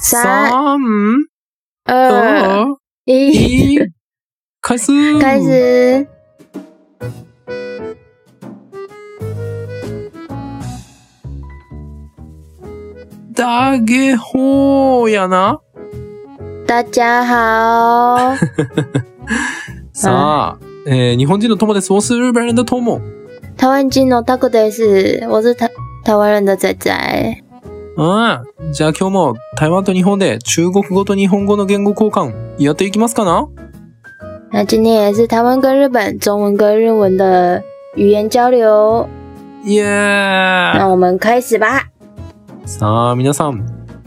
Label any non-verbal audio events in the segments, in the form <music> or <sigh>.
三、二、二、一，一，开始。开。始。大家好やな。大家好，<laughs> さあ、えー日本人の友です。我是日本人的友。台湾人のタコです。我是台台湾人的仔仔。うん。じゃあ今日も台湾と日本で中国語と日本語の言語交換やっていきますかな？那今天也是台湾跟日本中文跟日文的语言交流。イエーイ那我们开始吧。さあ皆さん、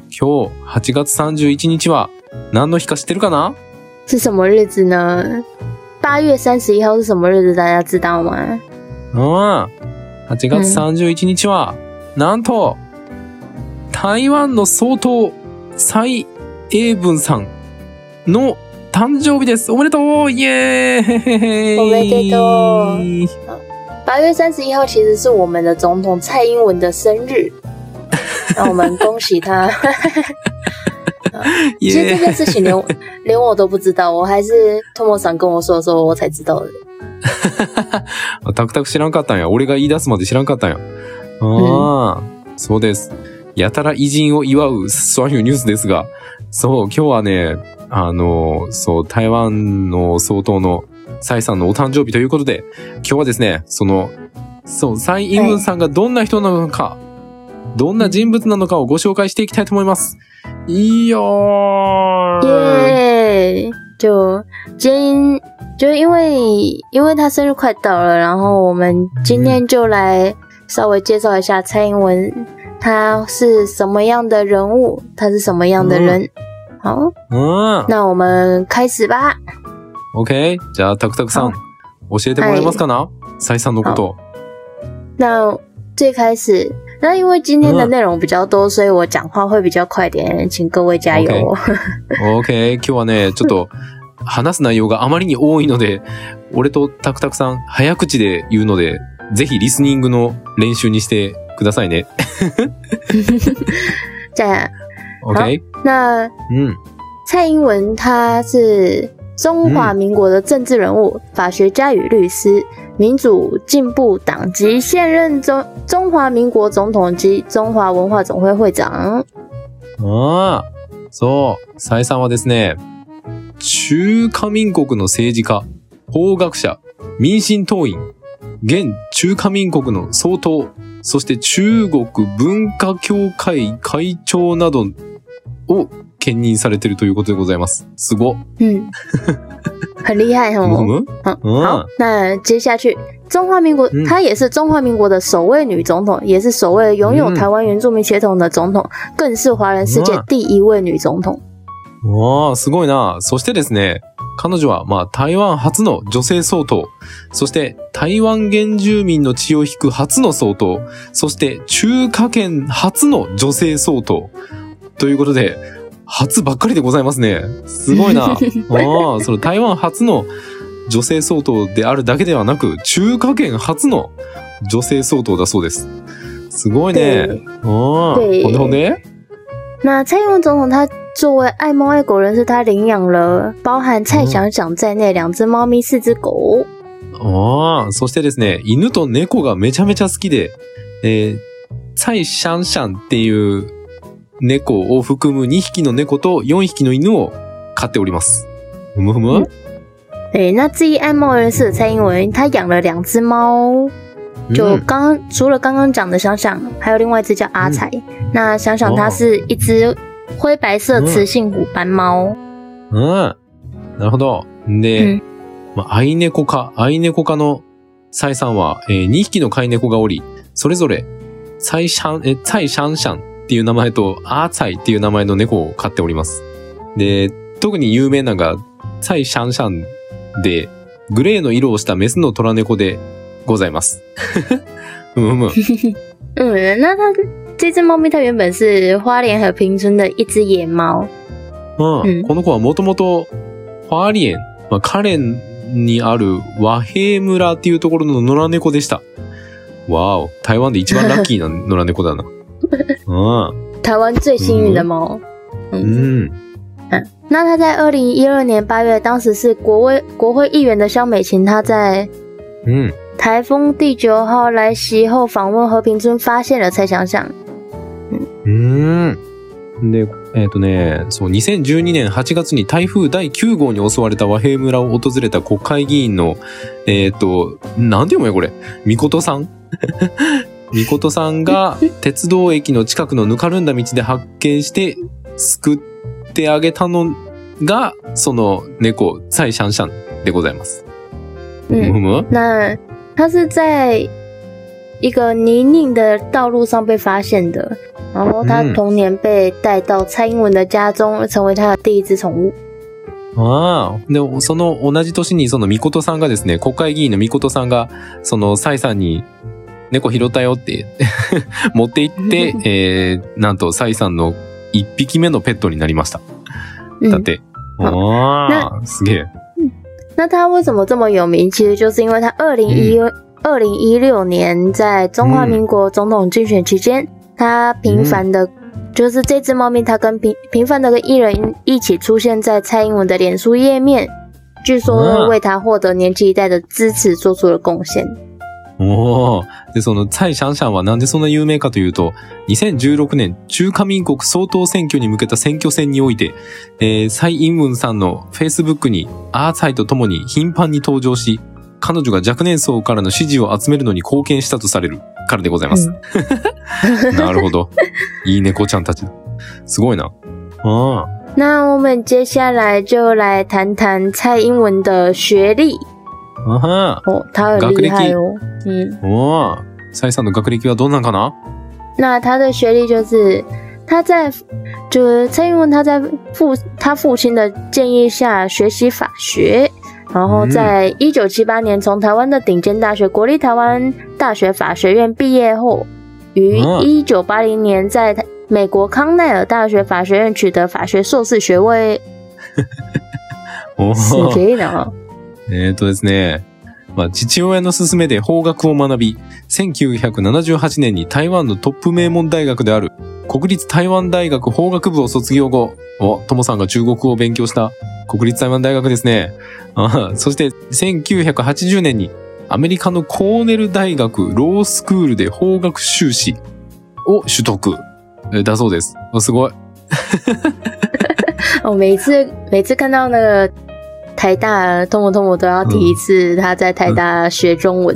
今日8月31日は何の日か知ってるかな？是什么日子呢？八月三十一号是什么日子？大家知道吗？うん。8月31日は、なんと、台湾の総統、蔡英文さんの誕生日です。おめでとうイエーイおめでとう八月三十一号其实是我们的总统蔡英文的生日，<laughs> 那我们恭喜他。<laughs> イ其实这件事情连我连我都不知道，我还是托莫桑跟我说的时候我才知道的。<laughs> タクタク知らんかったんや。俺が言い出すまで知らんかったんや。ああ、そうです。やたら偉人を祝う、そういうニュースですが、そう、今日はね、あの、そう、台湾の総統の蔡さんのお誕生日ということで、今日はですね、その、そう、蔡英文さんがどんな人なのか、どんな人物なのかをご紹介していきたいと思います。いいよー耶！就今就因为因为他生日快到了，然后我们今天就来稍微介绍一下蔡英文，他是什么样的人物，他是什么样的人？好，うん。那我们开始吧。OK。じゃあ、タクタクさん、教えてもらえますかな？蔡さんのこと。那最开始，那因为今天的内容比较多，所以我讲话会比较快点，请各位加油。OK。今日はね、ちょっと話す内容があまりに多いので、<laughs> 俺とタクタクさん早口で言うので、ぜひリスニングの練習にしてくださいね。<laughs> 这样，OK。那うん。蔡英文他是中华民国的政治人物、法学家与律师，民主进步党籍现任中中华民国总统及中华文化总会会長。ああ、そう。蔡さんはですね、中華民国の政治家、法学者、民進党員、現中華民国の総統、そして中国文化協会会長などを兼任されているということでございます。すご。嗯，<laughs> 很厉害む哦。む <laughs> 嗯，嗯好，那接下去，中華民國，嗯她也是中華民國的首位女總統，也是首位擁有嗯台灣原住民血統的總統，更是華人世界哇第一位女總統。わあ、すごいな。そしてですね、彼女は、まあ、台湾初の女性総統、そして台湾原住民の血を引く初の総統、そして中華圏初の女性総統。ということで、初ばっかりでございますね。すごいな。ああ、その台湾初の女性総統であるだけではなく、中華圏初の女性総統だそうです。すごいね。ああ、对ほんでほんで那蔡英文总统他作为爱猫爱狗人士，他领养了包含蔡想想在内两只猫咪、四只狗。ああ、そしてですね、犬と猫がめちゃめちゃ好きで、えー、サイシャンシャンっていう猫を含む2匹の猫と4匹の犬を飼っております。ふむふむ？对，那至于爱猫人士的蔡英文，他养了两只猫，就うん刚刚除了刚刚讲的想想，还有另外一只叫阿才。那想想它是一只灰白色雌性虎斑猫。うん。なるほど。うでん、まあ、愛猫家、愛猫家のサイさんは、えー2匹の飼い猫がおり、それぞれ、サイシャン、え、サイシャンシャンっていう名前と、アーツァイっていう名前の猫を飼っております。で、特に有名なのが、サイシャンシャンで、グレーの色をしたメスの虎猫でございます。うんうん。嗯，<laughs> 那它这只猫咪它原本是花莲和平村的一只野猫。この子はもともと、ファーリエン、まあ、カレンにある和平村っていうところの野良猫でした。わお、台湾で一番ラッキーな野良猫だな。<laughs> うん。台湾最幸运的猫。嗯，嗯。那他在二零一二年八月，当时是国会国会议员的肖美琴，她在うん。台风第九号来袭后访问和平村，发现了蔡想想。うーん。で、えっ、とね、そう、2012年8月に台風第9号に襲われた和平村を訪れた国会議員の、えっ、と、なんて読むよこれ。みことさん <laughs> みことさんが鉄道駅の近くのぬかるんだ道で発見して救ってあげたのが、その猫、蔡シャンシャンでございます。ふむ嗯，ふむ？那他是在一个泥泞的道路上被发现的，然后他嗯同年被带到蔡英文的家中，成为他的第一只宠物。ああ。で、その同じ年にそのみことさんがですね、国会議員のみことさんが、そのサイさんに猫拾ったよって <laughs> 持って行って、<laughs> えー、なんとサイさんの一匹目のペットになりました。だっ嗯，て。ああ、すげえ。那他为什么这么有名？其实就是因为他二零一二零一六年在中华民国总统竞选期间，他频繁的，就是这只猫咪，它跟频频繁的跟艺人一起出现在蔡英文的脸书页面，据说为他获得年轻一代的支持做出了贡献。おーで、その、蔡シャンシャンはなんでそんな有名かというと、2016年中華民国総統選挙に向けた選挙戦において、えー、蔡英文さんの Facebook にアーツハイと共に頻繁に登場し、彼女が若年層からの支持を集めるのに貢献したとされるからでございます。<laughs> なるほど。いい猫ちゃんたちだ。すごいな。ああ。那我们接下来就来谈谈蔡英文的学历あは哦，她很厉害哦。嗯，おー蔡さんの学歴はどんなんかな？那她的学历就是她在就是蔡英文她在父她父亲的建议下学习法学，然后在一九七八年从台湾的顶尖大学国立台湾大学法学院毕业后，于嗯一九八零年在台美国康奈尔大学法学院取得法学硕士学位。<laughs> おすーげえな。えーとですね。まあ、父親の勧めで法学を学び、1978年に台湾のトップ名門大学である国立台湾大学法学部を卒業後、お、ともさんが中国語を勉強した国立台湾大学ですね。あそして1980年にアメリカのコーネル大学ロースクールで法学修士を取得。えーだそうです。おすごい。<laughs> 我每次每次看到那个台大通我通我都要提一次他在台大学中文。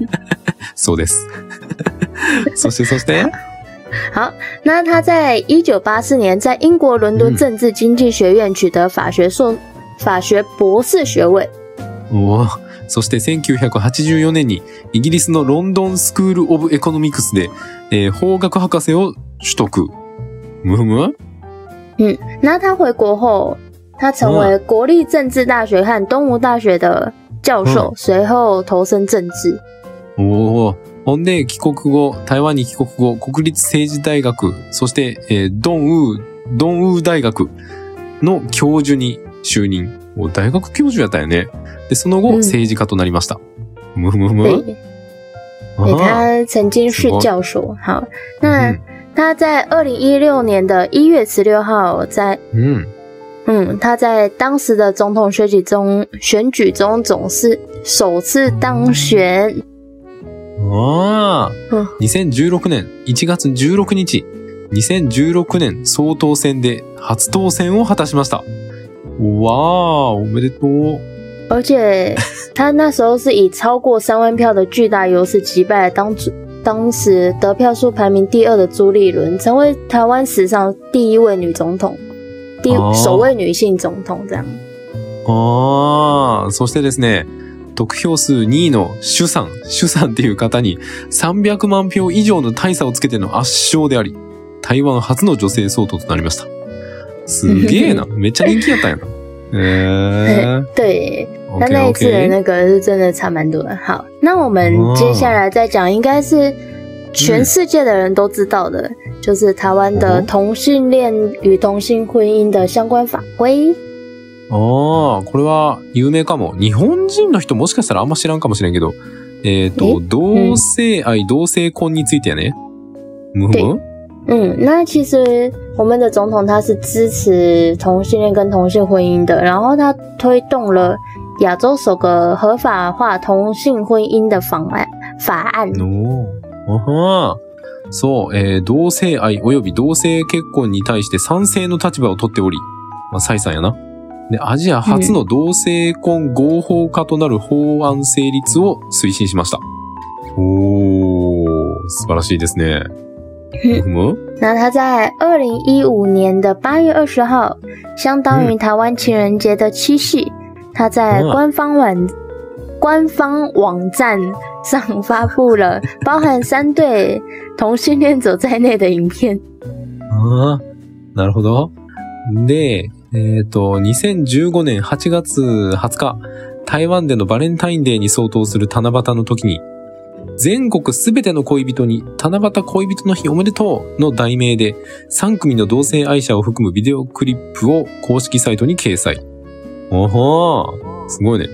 <laughs> そうです。そしてそして、好，那他在一九八四年在英国伦敦政治经济学院取得法学硕、法学博士学位。哇！そして1984年にイギリスのロンドンスクール・オブ・エコノミクスで、え、法学博士を取得。むむうん。那他回国後、他成为国立政治大学和东吴大学的教授、随后投身政治。お、ほんで、帰国後、台湾に帰国後、国立政治大学、そして、えードンウー、ドンウー大学の教授に就任。お大学教授やったよね。で、その後、うん政治家となりました。むふむ？ふむ对，对，他曾经是教授。好，那嗯他在二零一六年的一月十六号在うん。嗯，他在当时的总统选举中，选举中总是首次当选。ああ、うん2016年1月16日、2016年総統選で初当選を果たしました。わー、おめでとう。而且他那时候是以超过三万票的巨大优势击败了当主当时得票数排名第二的朱立伦，成为台湾史上第一位女总统，第哦首位女性总统。这样，あー、そしてですね、得票数2位の主さん、主さんっていう方に300万票以上の大差をつけての圧勝であり、台湾初の女性総統となりました。すげえな。<laughs> めっちゃ人気やったんやな。え <laughs> 对，ー。那那一次的。那个是真的差蛮多的。好，那我们接下来再讲，应该是全世界的人都知道的，就是台湾的哦同性恋与同性婚姻的相关法规。ああ、これは有名かも。日本人の人もしかしたらあんま知らんかもしれんけど、えっ、と、え？同性愛、同性婚についてやね。むふむ嗯，那其实我们的总统他是支持同性恋跟同性婚姻的，然后他推动了亚洲首个合法化同性婚姻的法案法案。おー。あはーそう、えー同性愛及び同性結婚に対して賛成の立場を取っており、まあ、サイさんやな。で、アジア初の同性婚合法化となる法案成立を推進しました。おー、素晴らしいですね。那他在二零一五年的八月二十号，相当于台湾情人节的七夕，他在嗯官方网、官方网站上发布了包含三对同性恋者在内的影片。ああ、なるほど。で、えっ、と、2015年8月20日、台湾でのバレンタインデーに相当する七夕の時に、全国すべての恋人に七夕恋人の日おめでとうの題名で3組の同性愛者を含むビデオクリップを公式サイトに掲載。おほー、すごいね。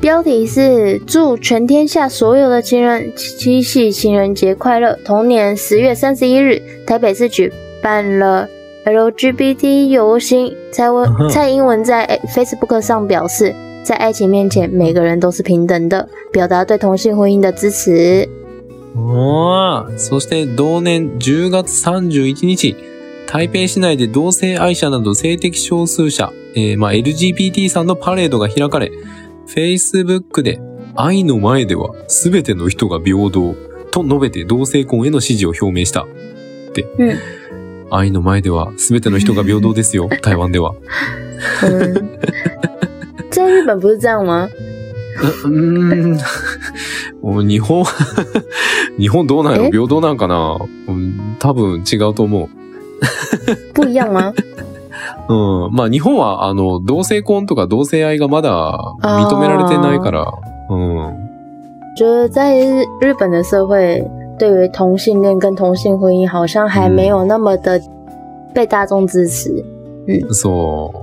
标题是“祝全天下所有的情人七夕情人节快乐”。同年十月三十一日，台北市举办了 LGBT 游行。蔡嗯文哼蔡英文在 Facebook 上表示，在爱情面前，每个人都是平等的，表达对同性婚姻的支持。おーそして同年10月31日、台北市内で同性愛者など性的少数者、えーまあ、LGBT さんのパレードが開かれ、Facebook で愛の前では全ての人が平等と述べて同性婚への支持を表明した。って。うん愛の前では全ての人が平等ですよ、<laughs> 台湾では。嗯，在日本不是这样吗？うーん。も <laughs> う日本、<laughs> 日本どうなんやろ？え？平等なんかな、うん、多分違うと思う。不一样吗？うん。まあ日本は、あの、同性婚とか同性愛がまだ認められてないから、うん。就是在日日本的社会，对于同性恋跟同性婚姻好像还没有那么的被大众支持。そう。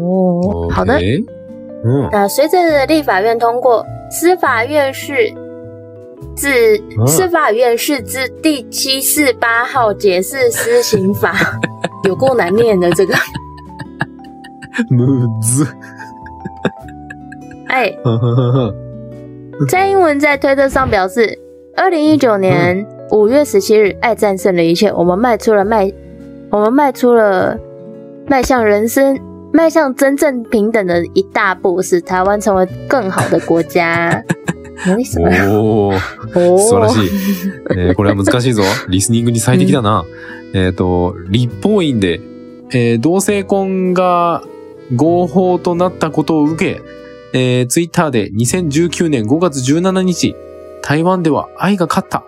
哦，好的。 OK うん。那随着立法院通过，司法院是自嗯司法院是自第七四八号解释施行法，<laughs> 有够难念的这个。むず。哎，<laughs> 蔡英文在推特上表示， 二零一九年五月十七日，爱战胜了一切，我们迈出了迈，我们迈出了迈向人生、迈向真正平等的一大步，使台湾成为更好的国家。<laughs> おー。哦素晴らしい。えーこれは難しいぞ。<laughs> リスニングに最適だな。えっ、と、立法院で、えー同性婚が合法となったことを受け、えー、ツイッターで2019年5月17日、台湾では愛が勝った。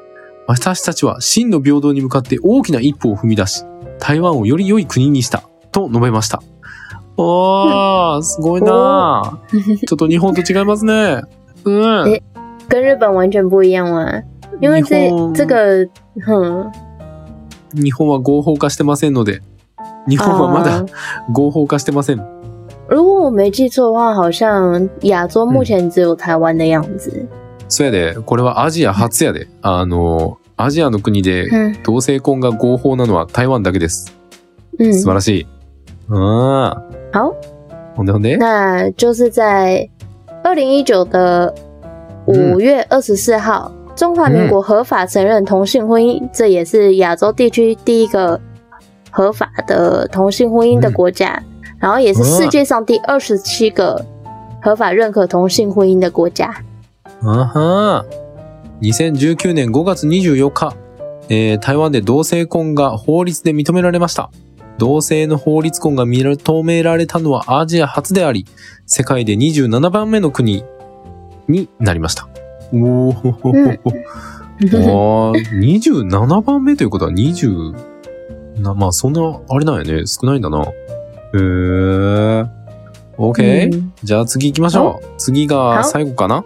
私たちは真の平等に向かって大きな一歩を踏み出し、台湾をより良い国にした。と述べました。おー、すごいな <laughs> ちょっと日本と違いますね。うん。え跟日本完全不一样吗？因为这日本这个，哼，日本は合法化してませんので、日本はまだ啊合法化してません。如果我没记错的话，好像亚洲目前只有台湾的样子。そうやで、これはアジア初やで。あの、アジアの国で嗯同性婚が合法なのは台湾だけです。嗯，素晴らしい。ああ。好，ほんでほんで？那就是在二零一九的五月二十四号，中华民国合法承认同性婚姻，这也是亚洲地区第一个合法的同性婚姻的国家，然后也是世界上第二十七个合法认可同性婚姻的国家。あは2019年5月24日、えー台湾で同性婚が法律で認められました。同性の法律婚が認められたのはアジア初であり、世界で27番目の国になりました。おーほほほほ。あー27番目ということは20、な、まあそんな、あれなんやね。少ないんだな。へー。OK、嗯じゃあ次行きましょう。次が最後かな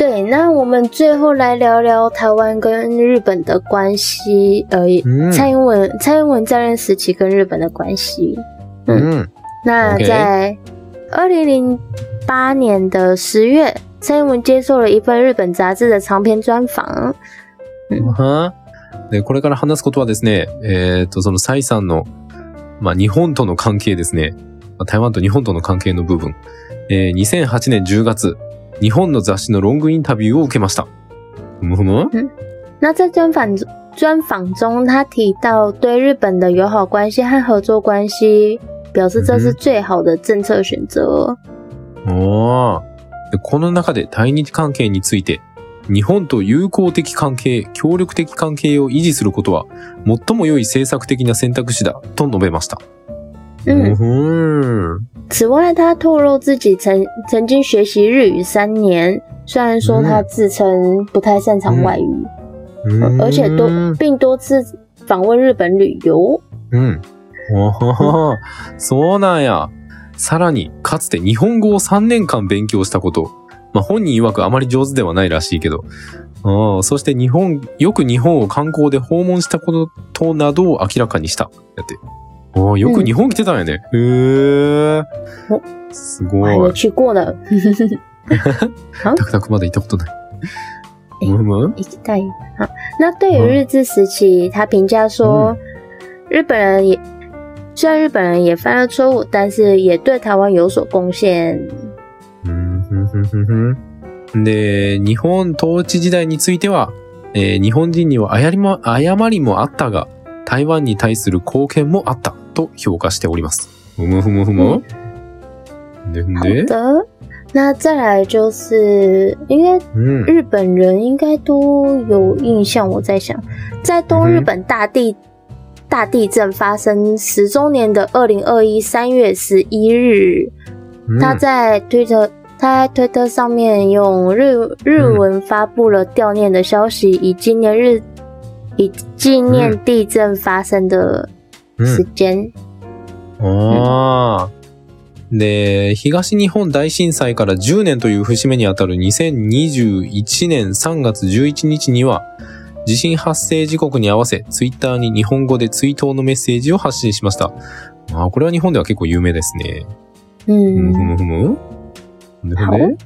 对，那我们最后来聊聊台湾跟日本的关系，呃，うん。蔡英文蔡英文在任时期跟日本的关系。うん。那 OK 在二零零八年的十月，蔡英文接受了一份日本杂志的长篇专访。は で、これから話すことはですね、えっ、と、その蔡さんの、まあ、日本との関係ですね。まあ台湾と日本との関係の部分。えー2008年10月、 日本の雑誌のロングインタビューを受けました。ふむふむ那在专访？专访中，他提到对日本的友好关系和合作关系，表示这是最好的政策选择。おーでこの中で対日関係について、日本と友好的関係、協力的関係を維持することは、最も良い政策的な選択肢だ、と述べました。嗯，ふーん此外，他透露自己曾曾经学习日语三年，虽然说他自称不太擅长外语，うーん而且多并多次访问日本旅游。うん。おそうなんや。さらに、かつて日本語を3年間勉強したこと。まあ、本人曰くあまり上手ではないらしいけど。ああそして日本、よく日本を観光で訪問したことなどを明らかにした。やって。おーよく日本来てたんやね。へえ。おすごい。去过呢，タクタクまだ行ったことない。えむむ一代好，那对于日治时期，他评价说，日本人也虽然日本人也犯了错误，但是也对台湾有所贡献。で、日本統治時代については、えー日本人には誤りも誤りもあったが、台湾に対する貢献もあったと評価しております。ふむふむふむ？でん好で、的，那再来就是，应该うん。日本人应该都有印象。我在想，在东日本大地、大地震发生十周年的二零二一三月十一日，他在推特他在推特上面用日日文发布了悼念的消息，以纪念日以纪念地震发生的うん时间。ああ。で、東日本大震災から10年という節目にあたる2021年3月11日には、地震発生時刻に合わせ、ツイッターに日本語で追悼のメッセージを発信しました。あーこれは日本では結構有名ですね。ふむふ嗯，むふむ。で好で？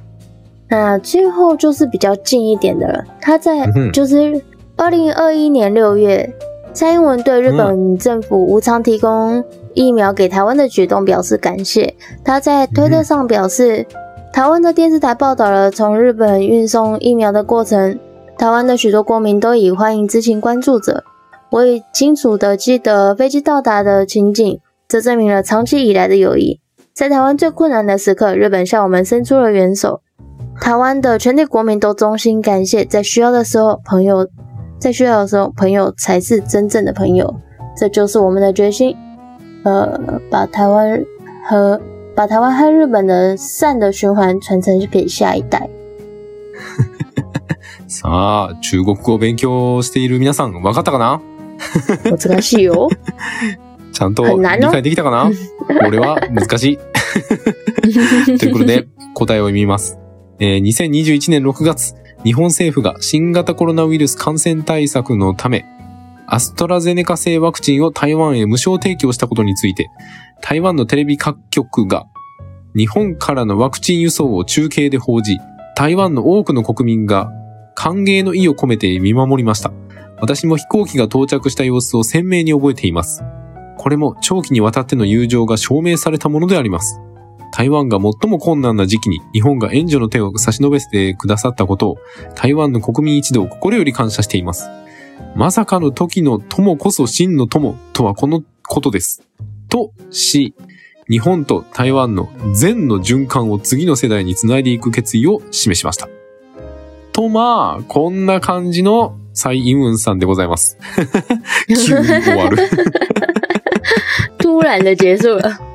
那最后就是比较近一点的了。他在就是二零二一年六月，蔡英文对日本政府无偿提供疫苗给台湾的举动表示感谢。他在推特上表示，台湾的电视台报道了从日本运送疫苗的过程，台湾的许多国民都以欢迎之情关注着。我已清楚的记得飞机到达的情景，这证明了长期以来的友谊。在台湾最困难的时刻，日本向我们伸出了援手。台湾的全体国民都衷心感谢，在需要的时候，朋友在需要的时候，朋友才是真正的朋友。这就是我们的决心，呃，把台湾和把台湾和日本的善的循环传承给下一代。<laughs> さあ、中国語を勉強している皆さん、わかったかな？我这个是有，<laughs> ちゃんと理解できたかな？<laughs> 俺は難しい。ということで、答えを読みます。えー2021年6月、日本政府が新型コロナウイルス感染対策のため、アストラゼネカ製ワクチンを台湾へ無償提供したことについて、台湾のテレビ各局が日本からのワクチン輸送を中継で報じ、台湾の多くの国民が歓迎の意を込めて見守りました。私も飛行機が到着した様子を鮮明に覚えています。これも長期にわたっての友情が証明されたものであります。台湾が最も困難な時期に日本が援助の手を差し伸べてくださったことを台湾の国民一同心より感謝しています。まさかの時の友こそ真の友とはこのことです。とし、日本と台湾の善の循環を次の世代につないでいく決意を示しました。とまあ、こんな感じの蔡英文さんでございます。<laughs> 急に終わる。<laughs> 突然的结束了。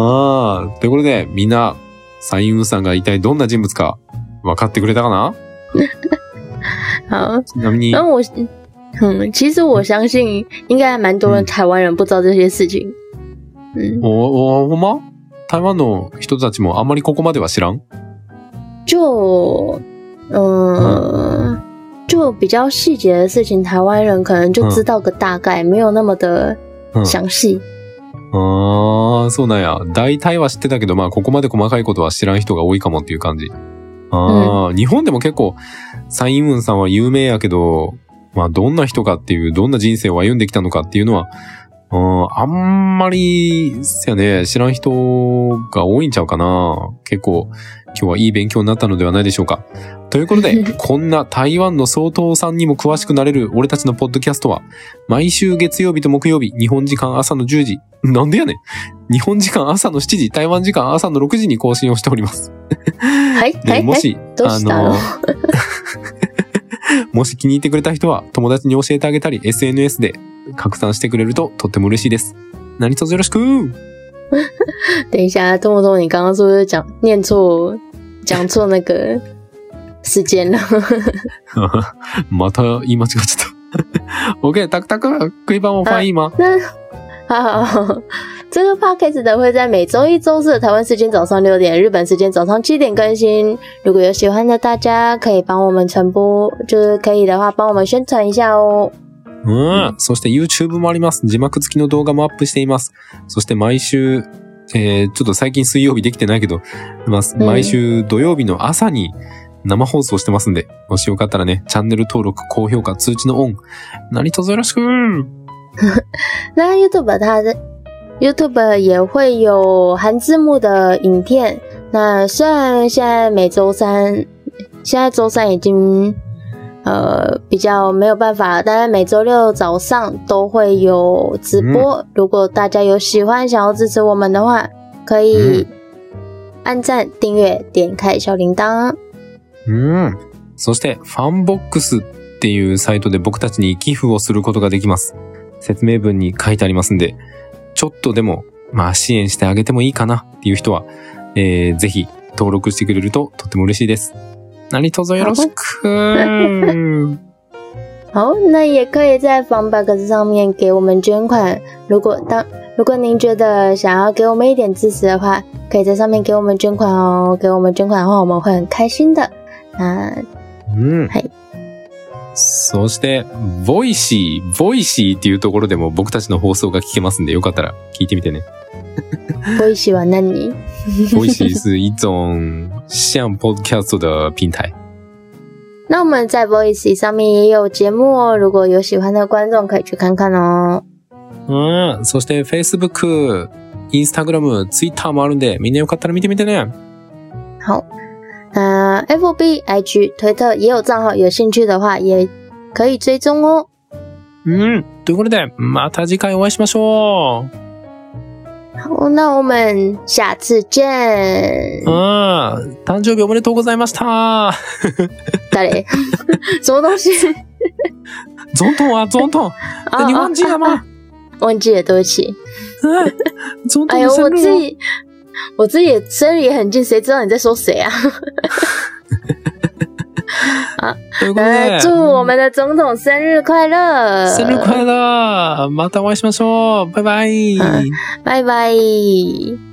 ああ、ということで、みんな、蔡英文さんが一体どんな人物か分かってくれたかな？<laughs> 好，ちなみに、然后我，嗯，其实我相信应该还蛮多人台湾人不知道这些事情。嗯，お、お、ほんま？台湾の人たちもあんまりここまでは知らん？就，嗯，就比较细节的事情，台湾人可能就知道个大概，没有那么的うん。详细。ああ、そうなんや。大体は知ってたけど、まあ、ここまで細かいことは知らん人が多いかもっていう感じ。ああ、日本でも結構、蔡英文さんは有名やけど、まあどんな人かっていう、どんな人生を歩んできたのかっていうのは、うん、あんまり、せやね、知らん人が多いんちゃうかな。結構、今日はいい勉強になったのではないでしょうか。ということで、<laughs> こんな台湾の総統さんにも詳しくなれる俺たちのポッドキャストは、毎週月曜日と木曜日、日本時間朝の10時、なんでやねん。日本時間朝の7時、台湾時間朝の6時に更新をしております。はい、はい、もし、どうしたの？<laughs> <laughs> もし気に入ってくれた人は友達に教えてあげたり SNS で拡散してくれるととっても嬉しいです。何卒よろしく <laughs> 等一下，东东，你刚刚是不是讲念错，讲错那个 <laughs> 时间了？<laughs> また言い間違っちゃった。OK，タクタク可以帮我翻译吗？那好好好，这个 podcast 的会在每周一、周四的台湾时间早上六点，日本時間早上七点更新。如果有喜欢的大家，可以帮我们传播，就是可以的话，帮我们宣传一下哦。うん。そして YouTube もあります。字幕付きの動画もアップしています。そして毎週、えー、ちょっと最近水曜日できてないけど、まあうん毎週土曜日の朝に生放送してますんで、もしよかったらね、チャンネル登録、高評価、通知のオン、何卒よろしく <laughs> 那 YouTube 它的 YouTube 也会有含字幕的影片。那虽然现在每周三，现在周三已经呃比较没有办法了，但是每周六早上都会有直播。如果大家有喜欢想要支持我们的话，可以按赞、订阅、点开小铃铛。うん。そして、ファンボックスっていうサイトで僕たちに寄付をすることができます。説明文に書いてありますんで、ちょっとでも、まあ支援してあげてもいいかなっていう人は、えー、ぜひ登録してくれるととっても嬉しいです。何卒よろしく。<laughs> 好，那也可以在房 box 上面给我们捐款。如果当如果您觉得想要给我们一点支持的话，可以在上面给我们捐款哦。给我们捐款的话，我们会很开心的。那うん。はいそして、ボイシー、ボイシーっていうところでも僕たちの放送が聞けますんで、よかったら聞いてみてね。我也喜欢那你。ボイシー是一种像 podcast 的平台。那我们在 Voicy 上面也有节目哦，如果有喜欢的观众可以去看看哦。うん。そして、Facebook、Instagram、Twitter もあるんで、みんなよかったら見てみてね。好，那 FB、IG、推特也有账号，有兴趣的话也可以追踪哦。うん。ということで、また次回お会いしましょう。好，那我们下次见。うん。誕生日おめでとうございました。<laughs> 誰？<laughs> 什么东西？ゾントンはゾントン。啊<laughs> 日本人やま。忘记了，对不起。うんゾント哎呦，ンの生日を我自己我自己也生日也很近，谁知道你在说谁啊？ <laughs> 祝我们的总统生日快乐！生日快乐。またお会いしましょう。バイバイ。はい。拜拜。